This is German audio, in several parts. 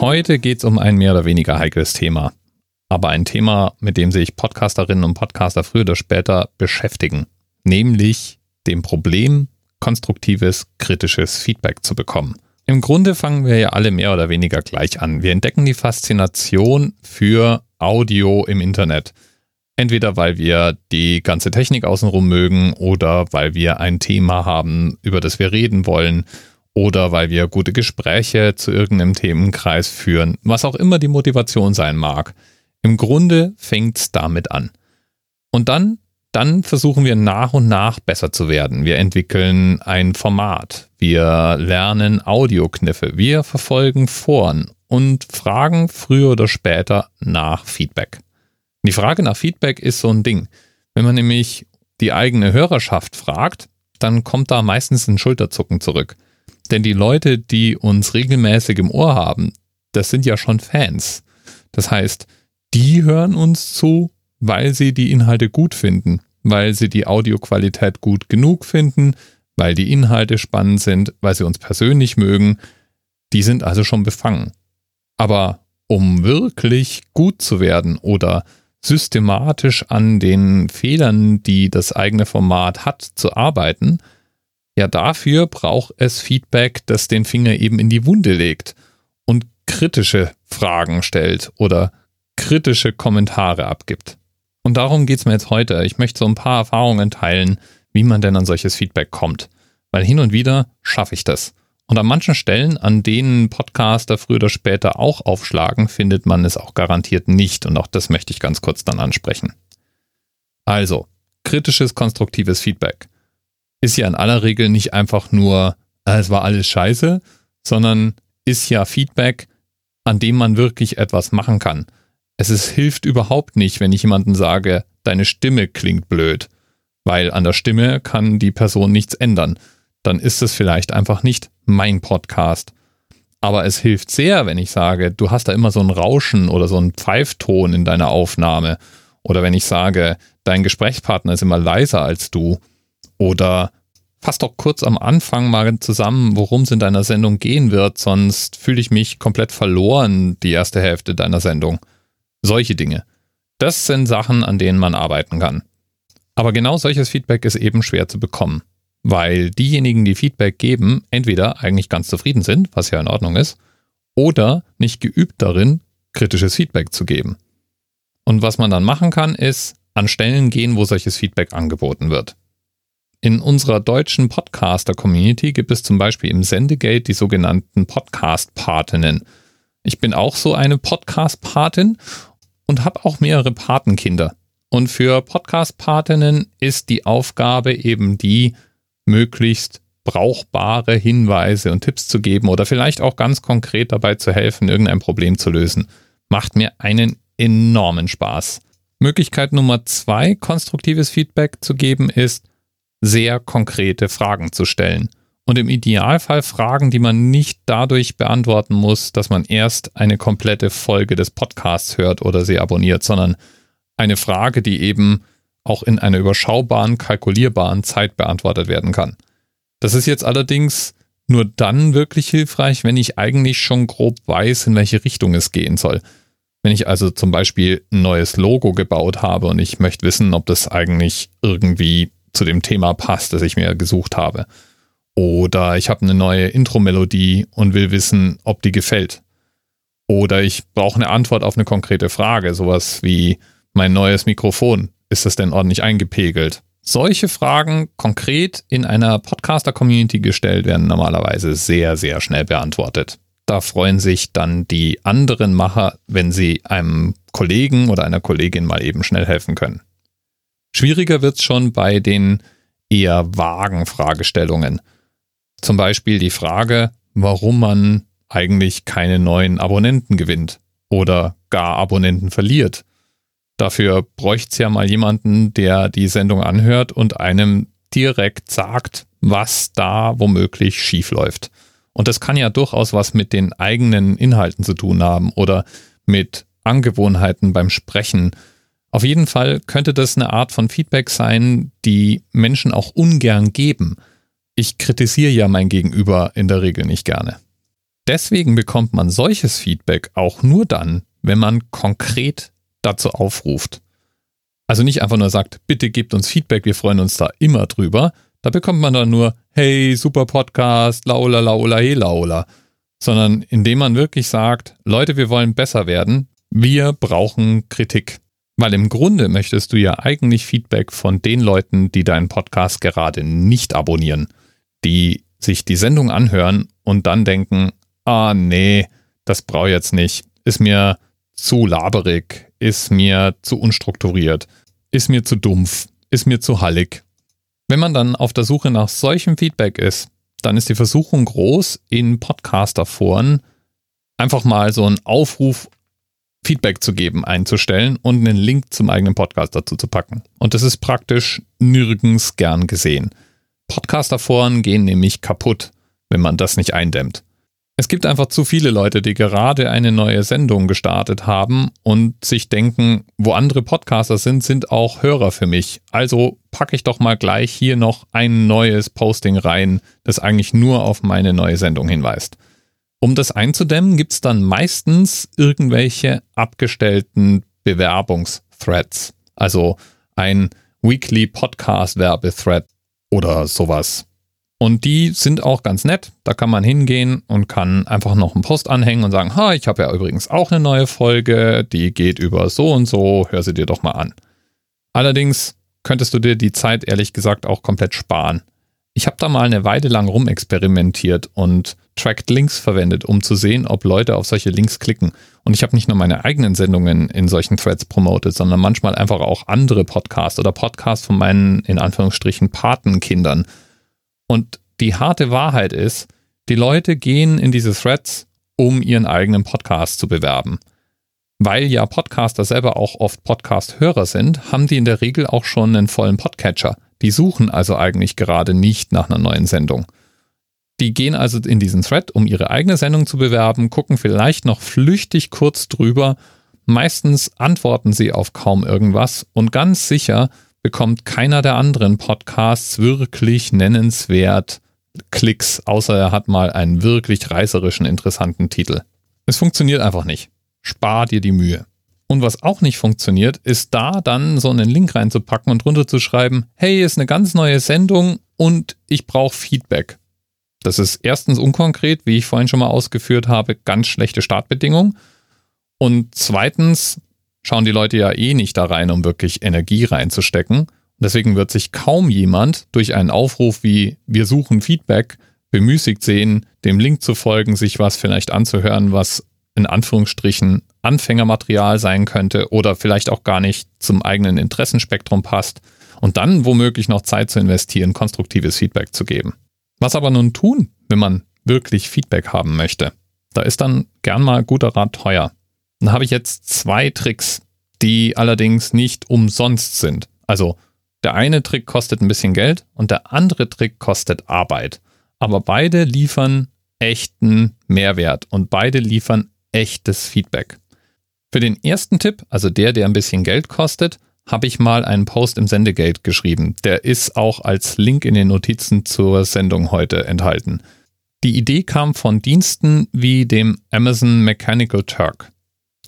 Heute geht es um ein mehr oder weniger heikles Thema, aber ein Thema, mit dem sich Podcasterinnen und Podcaster früher oder später beschäftigen, nämlich dem Problem, konstruktives, kritisches Feedback zu bekommen. Im Grunde fangen wir ja alle mehr oder weniger gleich an. Wir entdecken die Faszination für Audio im Internet. Entweder weil wir die ganze Technik außenrum mögen oder weil wir ein Thema haben, über das wir reden wollen oder weil wir gute Gespräche zu irgendeinem Themenkreis führen, was auch immer die Motivation sein mag. Im Grunde fängt es damit an. Und dann, dann versuchen wir nach und nach besser zu werden. Wir entwickeln ein Format, wir lernen Audiokniffe, wir verfolgen Foren und fragen früher oder später nach Feedback. Die Frage nach Feedback ist so ein Ding. Wenn man nämlich die eigene Hörerschaft fragt, dann kommt da meistens ein Schulterzucken zurück. Denn die Leute, die uns regelmäßig im Ohr haben, das sind ja schon Fans. Das heißt, die hören uns zu, weil sie die Inhalte gut finden, weil sie die Audioqualität gut genug finden, weil die Inhalte spannend sind, weil sie uns persönlich mögen. Die sind also schon befangen. Aber um wirklich gut zu werden oder systematisch an den Fehlern, die das eigene Format hat, zu arbeiten, ja, dafür braucht es Feedback, das den Finger eben in die Wunde legt und kritische Fragen stellt oder kritische Kommentare abgibt. Und darum geht es mir jetzt heute. Ich möchte so ein paar Erfahrungen teilen, wie man denn an solches Feedback kommt. Weil hin und wieder schaffe ich das. Und an manchen Stellen, an denen Podcaster früher oder später auch aufschlagen, findet man es auch garantiert nicht. Und auch das möchte ich ganz kurz dann ansprechen. Also, kritisches, konstruktives Feedback ist ja in aller Regel nicht einfach nur, äh, es war alles scheiße, sondern ist ja Feedback, an dem man wirklich etwas machen kann. Es ist, hilft überhaupt nicht, wenn ich jemandem sage, deine Stimme klingt blöd, weil an der Stimme kann die Person nichts ändern. Dann ist es vielleicht einfach nicht mein Podcast. Aber es hilft sehr, wenn ich sage, du hast da immer so ein Rauschen oder so ein Pfeifton in deiner Aufnahme. Oder wenn ich sage, dein Gesprächspartner ist immer leiser als du oder fass doch kurz am Anfang mal zusammen, worum es in deiner Sendung gehen wird, sonst fühle ich mich komplett verloren die erste Hälfte deiner Sendung. Solche Dinge. Das sind Sachen, an denen man arbeiten kann. Aber genau solches Feedback ist eben schwer zu bekommen, weil diejenigen, die Feedback geben, entweder eigentlich ganz zufrieden sind, was ja in Ordnung ist, oder nicht geübt darin, kritisches Feedback zu geben. Und was man dann machen kann, ist an Stellen gehen, wo solches Feedback angeboten wird. In unserer deutschen Podcaster-Community gibt es zum Beispiel im Sendegate die sogenannten Podcast-Patinnen. Ich bin auch so eine Podcast-Patin und habe auch mehrere Patenkinder. Und für Podcast-Patinnen ist die Aufgabe eben die, möglichst brauchbare Hinweise und Tipps zu geben oder vielleicht auch ganz konkret dabei zu helfen, irgendein Problem zu lösen. Macht mir einen enormen Spaß. Möglichkeit Nummer zwei, konstruktives Feedback zu geben, ist, sehr konkrete Fragen zu stellen. Und im Idealfall Fragen, die man nicht dadurch beantworten muss, dass man erst eine komplette Folge des Podcasts hört oder sie abonniert, sondern eine Frage, die eben auch in einer überschaubaren, kalkulierbaren Zeit beantwortet werden kann. Das ist jetzt allerdings nur dann wirklich hilfreich, wenn ich eigentlich schon grob weiß, in welche Richtung es gehen soll. Wenn ich also zum Beispiel ein neues Logo gebaut habe und ich möchte wissen, ob das eigentlich irgendwie zu dem Thema passt, das ich mir gesucht habe. Oder ich habe eine neue Intro-Melodie und will wissen, ob die gefällt. Oder ich brauche eine Antwort auf eine konkrete Frage, sowas wie mein neues Mikrofon, ist das denn ordentlich eingepegelt? Solche Fragen konkret in einer Podcaster-Community gestellt werden normalerweise sehr, sehr schnell beantwortet. Da freuen sich dann die anderen Macher, wenn sie einem Kollegen oder einer Kollegin mal eben schnell helfen können. Schwieriger wird es schon bei den eher vagen Fragestellungen. Zum Beispiel die Frage, warum man eigentlich keine neuen Abonnenten gewinnt oder gar Abonnenten verliert. Dafür bräuchte es ja mal jemanden, der die Sendung anhört und einem direkt sagt, was da womöglich schiefläuft. Und das kann ja durchaus was mit den eigenen Inhalten zu tun haben oder mit Angewohnheiten beim Sprechen auf jeden Fall könnte das eine Art von Feedback sein, die Menschen auch ungern geben. Ich kritisiere ja mein Gegenüber in der Regel nicht gerne. deswegen bekommt man solches Feedback auch nur dann, wenn man konkret dazu aufruft. Also nicht einfach nur sagt, bitte gebt uns Feedback, wir freuen uns da immer drüber. Da bekommt man dann nur, hey, super Podcast, laula, laula, hey, laula. Sondern indem man wirklich sagt, Leute, wir wollen besser werden, wir brauchen Kritik. Weil im Grunde möchtest du ja eigentlich Feedback von den Leuten, die deinen Podcast gerade nicht abonnieren, die sich die Sendung anhören und dann denken, ah nee, das brauche ich jetzt nicht, ist mir zu laberig, ist mir zu unstrukturiert, ist mir zu dumpf, ist mir zu hallig. Wenn man dann auf der Suche nach solchem Feedback ist, dann ist die Versuchung groß, in Podcaster-Foren einfach mal so einen Aufruf, Feedback zu geben, einzustellen und einen Link zum eigenen Podcast dazu zu packen. Und das ist praktisch nirgends gern gesehen. Podcaster-Foren gehen nämlich kaputt, wenn man das nicht eindämmt. Es gibt einfach zu viele Leute, die gerade eine neue Sendung gestartet haben und sich denken, wo andere Podcaster sind, sind auch Hörer für mich. Also packe ich doch mal gleich hier noch ein neues Posting rein, das eigentlich nur auf meine neue Sendung hinweist. Um das einzudämmen, gibt es dann meistens irgendwelche abgestellten Bewerbungsthreads. Also ein Weekly Podcast Werbethread oder sowas. Und die sind auch ganz nett. Da kann man hingehen und kann einfach noch einen Post anhängen und sagen, ha, ich habe ja übrigens auch eine neue Folge, die geht über so und so, hör sie dir doch mal an. Allerdings könntest du dir die Zeit ehrlich gesagt auch komplett sparen. Ich habe da mal eine Weile lang rumexperimentiert und Tracked Links verwendet, um zu sehen, ob Leute auf solche Links klicken. Und ich habe nicht nur meine eigenen Sendungen in solchen Threads promotet, sondern manchmal einfach auch andere Podcasts oder Podcasts von meinen in Anführungsstrichen Patenkindern und die harte Wahrheit ist, die Leute gehen in diese Threads, um ihren eigenen Podcast zu bewerben. Weil ja Podcaster selber auch oft Podcast-Hörer sind, haben die in der Regel auch schon einen vollen Podcatcher. Die suchen also eigentlich gerade nicht nach einer neuen Sendung. Die gehen also in diesen Thread, um ihre eigene Sendung zu bewerben, gucken vielleicht noch flüchtig kurz drüber. Meistens antworten sie auf kaum irgendwas und ganz sicher bekommt keiner der anderen Podcasts wirklich nennenswert Klicks, außer er hat mal einen wirklich reißerischen, interessanten Titel. Es funktioniert einfach nicht. Spar dir die Mühe. Und was auch nicht funktioniert, ist da dann so einen Link reinzupacken und drunter zu schreiben, hey, ist eine ganz neue Sendung und ich brauche Feedback. Das ist erstens unkonkret, wie ich vorhin schon mal ausgeführt habe, ganz schlechte Startbedingungen. Und zweitens schauen die Leute ja eh nicht da rein, um wirklich Energie reinzustecken. Deswegen wird sich kaum jemand durch einen Aufruf wie wir suchen Feedback bemüßigt sehen, dem Link zu folgen, sich was vielleicht anzuhören, was in Anführungsstrichen Anfängermaterial sein könnte oder vielleicht auch gar nicht zum eigenen Interessenspektrum passt und dann womöglich noch Zeit zu investieren, konstruktives Feedback zu geben. Was aber nun tun, wenn man wirklich Feedback haben möchte? Da ist dann gern mal guter Rat teuer. Dann habe ich jetzt zwei Tricks, die allerdings nicht umsonst sind. Also der eine Trick kostet ein bisschen Geld und der andere Trick kostet Arbeit. Aber beide liefern echten Mehrwert und beide liefern echtes Feedback. Für den ersten Tipp, also der, der ein bisschen Geld kostet, habe ich mal einen Post im Sendegate geschrieben. Der ist auch als Link in den Notizen zur Sendung heute enthalten. Die Idee kam von Diensten wie dem Amazon Mechanical Turk.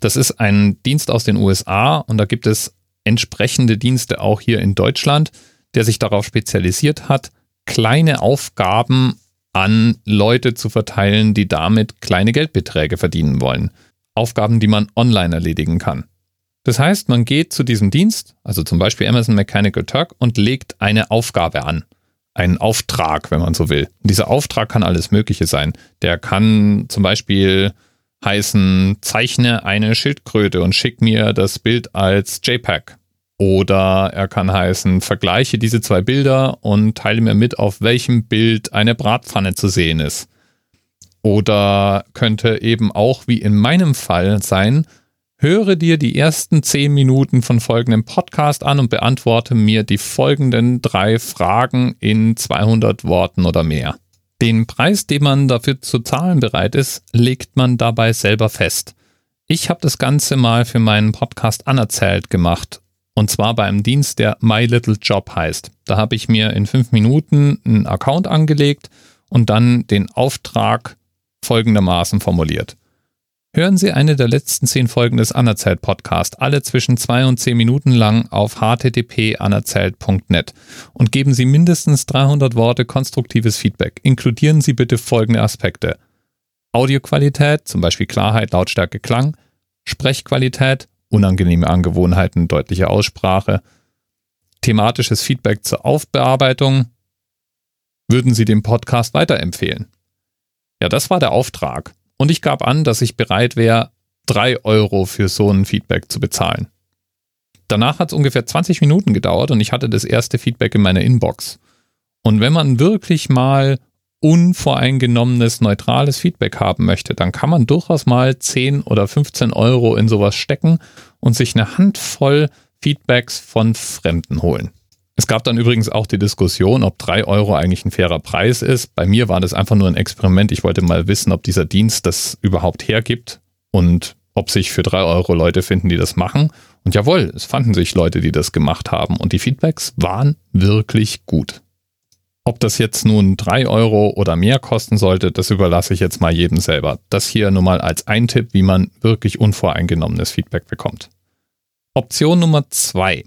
Das ist ein Dienst aus den USA und da gibt es entsprechende Dienste auch hier in Deutschland, der sich darauf spezialisiert hat, kleine Aufgaben an Leute zu verteilen, die damit kleine Geldbeträge verdienen wollen. Aufgaben, die man online erledigen kann. Das heißt, man geht zu diesem Dienst, also zum Beispiel Amazon Mechanical Turk, und legt eine Aufgabe an. Einen Auftrag, wenn man so will. Und dieser Auftrag kann alles Mögliche sein. Der kann zum Beispiel heißen, zeichne eine Schildkröte und schick mir das Bild als JPEG. Oder er kann heißen, vergleiche diese zwei Bilder und teile mir mit, auf welchem Bild eine Bratpfanne zu sehen ist. Oder könnte eben auch wie in meinem Fall sein, höre dir die ersten zehn Minuten von folgendem Podcast an und beantworte mir die folgenden drei Fragen in 200 Worten oder mehr. Den Preis, den man dafür zu zahlen bereit ist, legt man dabei selber fest. Ich habe das Ganze mal für meinen Podcast anerzählt gemacht. Und zwar bei einem Dienst, der My Little Job heißt. Da habe ich mir in fünf Minuten einen Account angelegt und dann den Auftrag folgendermaßen formuliert. Hören Sie eine der letzten zehn Folgen des Anerzählt Podcast, alle zwischen zwei und zehn Minuten lang auf http://anerzählt.net und geben Sie mindestens 300 Worte konstruktives Feedback. Inkludieren Sie bitte folgende Aspekte. Audioqualität, zum Beispiel Klarheit, Lautstärke, Klang, Sprechqualität, unangenehme Angewohnheiten, deutliche Aussprache, thematisches Feedback zur Aufbearbeitung. Würden Sie den Podcast weiterempfehlen? Ja, das war der Auftrag. Und ich gab an, dass ich bereit wäre, drei Euro für so ein Feedback zu bezahlen. Danach hat es ungefähr 20 Minuten gedauert und ich hatte das erste Feedback in meiner Inbox. Und wenn man wirklich mal unvoreingenommenes, neutrales Feedback haben möchte, dann kann man durchaus mal 10 oder 15 Euro in sowas stecken und sich eine Handvoll Feedbacks von Fremden holen. Es gab dann übrigens auch die Diskussion, ob drei Euro eigentlich ein fairer Preis ist. Bei mir war das einfach nur ein Experiment. Ich wollte mal wissen, ob dieser Dienst das überhaupt hergibt und ob sich für drei Euro Leute finden, die das machen. Und jawohl, es fanden sich Leute, die das gemacht haben. Und die Feedbacks waren wirklich gut. Ob das jetzt nun drei Euro oder mehr kosten sollte, das überlasse ich jetzt mal jedem selber. Das hier nur mal als ein Tipp, wie man wirklich unvoreingenommenes Feedback bekommt. Option Nummer zwei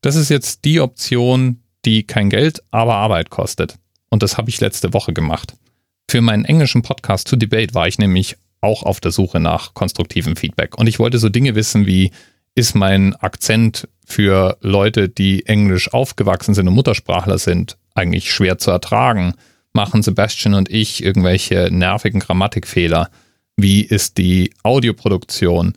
das ist jetzt die Option, die kein Geld, aber Arbeit kostet. Und das habe ich letzte Woche gemacht. Für meinen englischen Podcast To Debate war ich nämlich auch auf der Suche nach konstruktivem Feedback. Und ich wollte so Dinge wissen wie, ist mein Akzent für Leute, die englisch aufgewachsen sind und Muttersprachler sind, eigentlich schwer zu ertragen? Machen Sebastian und ich irgendwelche nervigen Grammatikfehler? Wie ist die Audioproduktion?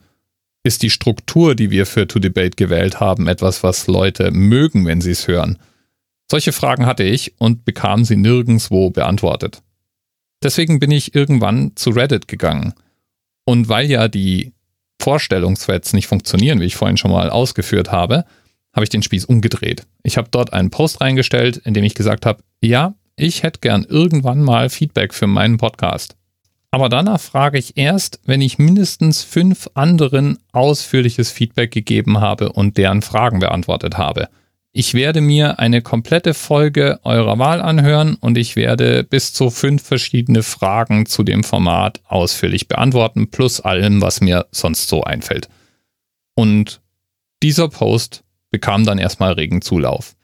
Ist die Struktur, die wir für To Debate gewählt haben, etwas, was Leute mögen, wenn sie es hören? Solche Fragen hatte ich und bekam sie nirgendwo beantwortet. Deswegen bin ich irgendwann zu Reddit gegangen. Und weil ja die Vorstellungsthreads nicht funktionieren, wie ich vorhin schon mal ausgeführt habe, habe ich den Spieß umgedreht. Ich habe dort einen Post reingestellt, in dem ich gesagt habe, ja, ich hätte gern irgendwann mal Feedback für meinen Podcast. Aber danach frage ich erst, wenn ich mindestens fünf anderen ausführliches Feedback gegeben habe und deren Fragen beantwortet habe. Ich werde mir eine komplette Folge eurer Wahl anhören und ich werde bis zu fünf verschiedene Fragen zu dem Format ausführlich beantworten, plus allem, was mir sonst so einfällt. Und dieser Post bekam dann erstmal regen Zulauf.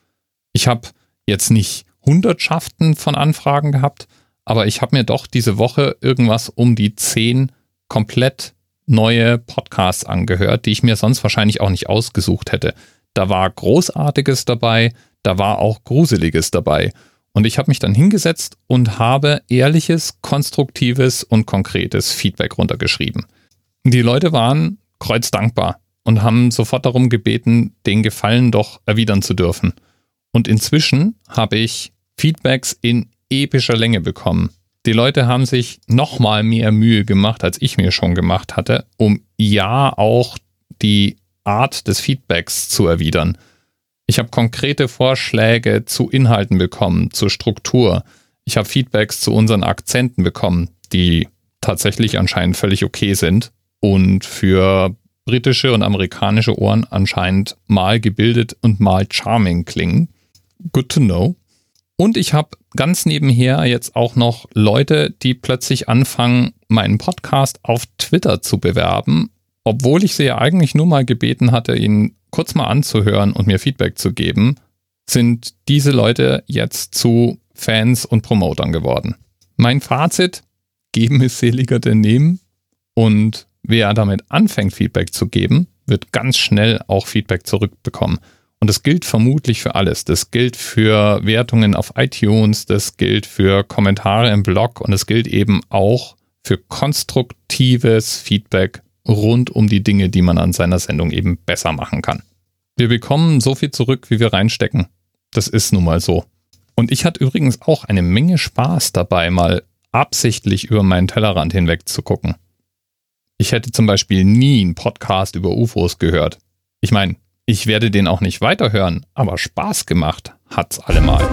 Ich habe jetzt nicht Hundertschaften von Anfragen gehabt, aber ich habe mir doch diese Woche irgendwas um die zehn komplett neue Podcasts angehört, die ich mir sonst wahrscheinlich auch nicht ausgesucht hätte. Da war Großartiges dabei, da war auch Gruseliges dabei. Und ich habe mich dann hingesetzt und habe ehrliches, konstruktives und konkretes Feedback runtergeschrieben. Die Leute waren kreuzdankbar und haben sofort darum gebeten, den Gefallen doch erwidern zu dürfen. Und inzwischen habe ich Feedbacks in epischer Länge bekommen. Die Leute haben sich nochmal mehr Mühe gemacht, als ich mir schon gemacht hatte, um ja auch die Art des Feedbacks zu erwidern. Ich habe konkrete Vorschläge zu Inhalten bekommen, zur Struktur. Ich habe Feedbacks zu unseren Akzenten bekommen, die tatsächlich anscheinend völlig okay sind und für britische und amerikanische Ohren anscheinend mal gebildet und mal charming klingen. Good to know. Und ich habe ganz nebenher jetzt auch noch Leute, die plötzlich anfangen, meinen Podcast auf Twitter zu bewerben, obwohl ich sie ja eigentlich nur mal gebeten hatte, ihn kurz mal anzuhören und mir Feedback zu geben, sind diese Leute jetzt zu Fans und Promotern geworden. Mein Fazit, geben ist seliger denn nehmen und wer damit anfängt, Feedback zu geben, wird ganz schnell auch Feedback zurückbekommen. Und das gilt vermutlich für alles. Das gilt für Wertungen auf iTunes, das gilt für Kommentare im Blog und es gilt eben auch für konstruktives Feedback rund um die Dinge, die man an seiner Sendung eben besser machen kann. Wir bekommen so viel zurück, wie wir reinstecken. Das ist nun mal so. Und ich hatte übrigens auch eine Menge Spaß dabei, mal absichtlich über meinen Tellerrand hinweg zu gucken. Ich hätte zum Beispiel nie einen Podcast über UFOs gehört. Ich meine, ich werde den auch nicht weiterhören, aber Spaß gemacht hat's allemal.